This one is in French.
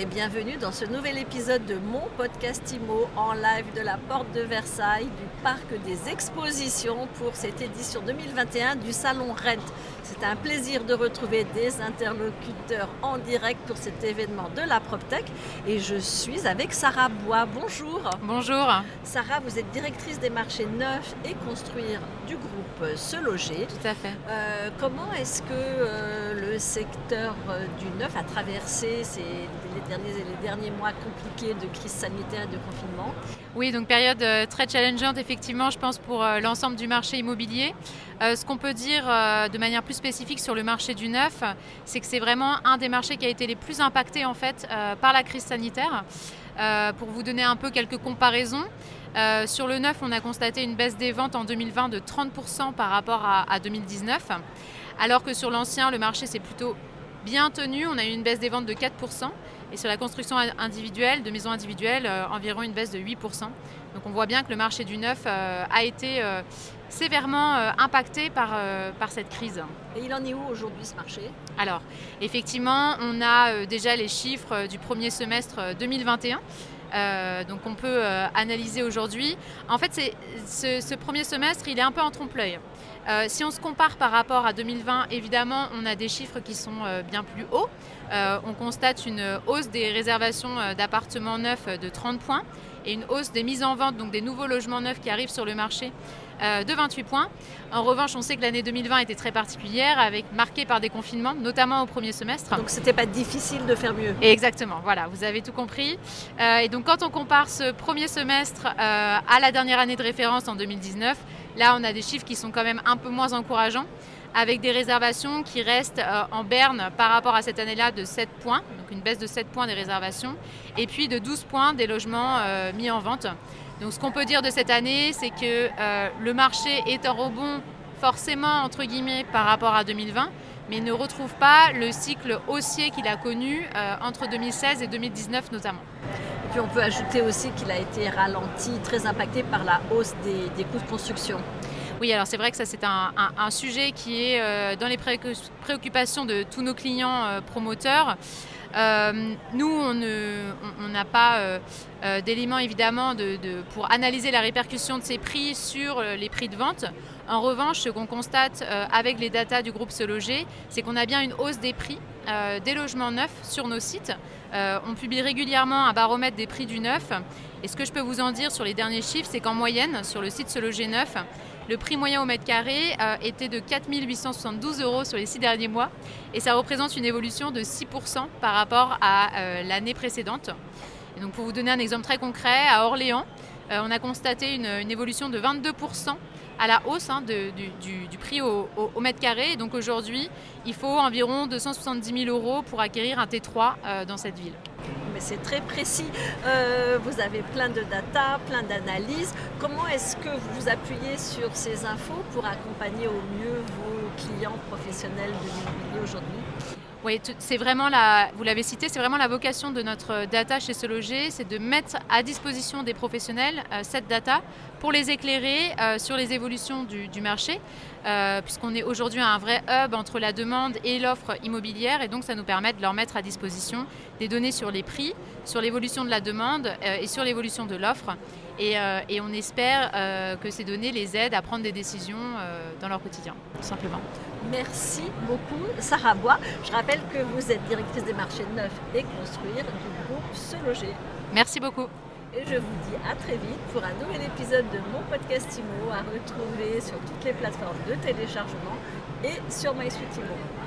bienvenue dans ce nouvel épisode de mon podcast IMO en live de la porte de Versailles du parc des expositions pour cette édition 2021 du Salon Rent. C'est un plaisir de retrouver des interlocuteurs en direct pour cet événement de la PropTech et je suis avec Sarah Bois. Bonjour. Bonjour. Sarah, vous êtes directrice des marchés neufs et construire du groupe Se Loger. Tout à fait. Euh, comment est-ce que euh, le secteur euh, du neuf a traversé ces, les derniers les derniers mois compliqués de crise sanitaire et de confinement? Oui, donc période très challengeante effectivement, je pense pour l'ensemble du marché immobilier. Euh, ce qu'on peut dire euh, de manière plus spécifique sur le marché du neuf, c'est que c'est vraiment un des marchés qui a été les plus impactés en fait euh, par la crise sanitaire. Pour vous donner un peu quelques comparaisons, sur le neuf, on a constaté une baisse des ventes en 2020 de 30% par rapport à 2019, alors que sur l'ancien, le marché s'est plutôt bien tenu. On a eu une baisse des ventes de 4%. Et sur la construction individuelle, de maisons individuelles, euh, environ une baisse de 8%. Donc on voit bien que le marché du neuf euh, a été euh, sévèrement impacté par, par cette crise. Et il en est où aujourd'hui ce marché? Alors, effectivement, on a déjà les chiffres du premier semestre euh, 2021. Euh, donc on peut euh, analyser aujourd'hui. En fait, ce, premier semestre, il est un peu en trompe-l'œil. Euh, si on se compare par rapport à 2020, évidemment, on a des chiffres qui sont bien plus hauts. On constate une hausse des réservations d'appartements neufs de 30 points et une hausse des mises en vente, donc des nouveaux logements neufs qui arrivent sur le marché, euh, de 28 points. En revanche, on sait que l'année 2020 était très particulière, avec marquée par des confinements, notamment au premier semestre. Donc c'était pas difficile de faire mieux. Et Exactement, voilà, vous avez tout compris. Euh, et donc quand on compare ce premier semestre euh, à la dernière année de référence en 2019, là on a des chiffres qui sont quand même un peu moins encourageants, avec des réservations qui restent en berne par rapport à cette année-là de 7 points, donc une baisse de 7 points des réservations, et puis de 12 points des logements mis en vente. Donc ce qu'on peut dire de cette année, c'est que euh, le marché est en rebond forcément entre guillemets par rapport à 2020, mais ne retrouve pas le cycle haussier qu'il a connu euh, entre 2016 et 2019 notamment. Et puis on peut ajouter aussi qu'il a été ralenti, très impacté par la hausse des, des coûts de construction. Oui, alors c'est vrai que ça c'est un, un- un sujet qui est euh, dans les préoccupations de tous nos clients promoteurs. Euh, nous, on n'a pas euh, euh, d'éléments évidemment de- de- pour analyser la répercussion de ces prix sur les prix de vente. En revanche, ce qu'on constate avec les datas du groupe Se Loger, c'est qu'on a bien une hausse des prix des logements neufs sur nos sites. On publie régulièrement un baromètre des prix du neuf. Et ce que je peux vous en dire sur les derniers chiffres, c'est qu'en moyenne, sur le site Se Loger Neuf, le prix moyen au mètre carré euh, était de 4 872 euros sur les six derniers mois. Et ça représente une évolution de 6% par rapport à euh, l'année précédente. Donc pour vous donner un exemple très concret, à Orléans, euh, on a constaté une, une évolution de 22% à la hausse hein, du, prix au, mètre carré. Donc aujourd'hui, il faut environ 270 000 euros pour acquérir un T3 euh, dans cette ville. Mais c'est très précis. Euh, vous avez plein de data, plein d'analyses. Comment est-ce que vous vous appuyez sur ces infos pour accompagner au mieux vos clients professionnels de l'immobilier aujourd'hui? Oui, c'est vraiment la, vous l'avez cité, c'est vraiment la vocation de notre data chez Se Loger, c'est de mettre à disposition des professionnels euh, cette data pour les éclairer euh, sur les évolutions du, marché, euh, puisqu'on est aujourd'hui un vrai hub entre la demande et l'offre immobilière, et donc ça nous permet de leur mettre à disposition des données sur les prix, sur l'évolution de la demande et sur l'évolution de l'offre. Et, et on espère que ces données les aident à prendre des décisions dans leur quotidien, tout simplement. Merci beaucoup, Sarah Bois. Je rappelle que vous êtes directrice des marchés neufs et construire du groupe Se Loger. Merci beaucoup. Et je vous dis à très vite pour un nouvel épisode de mon podcast IMO à retrouver sur toutes les plateformes de téléchargement et sur MySuite IMO.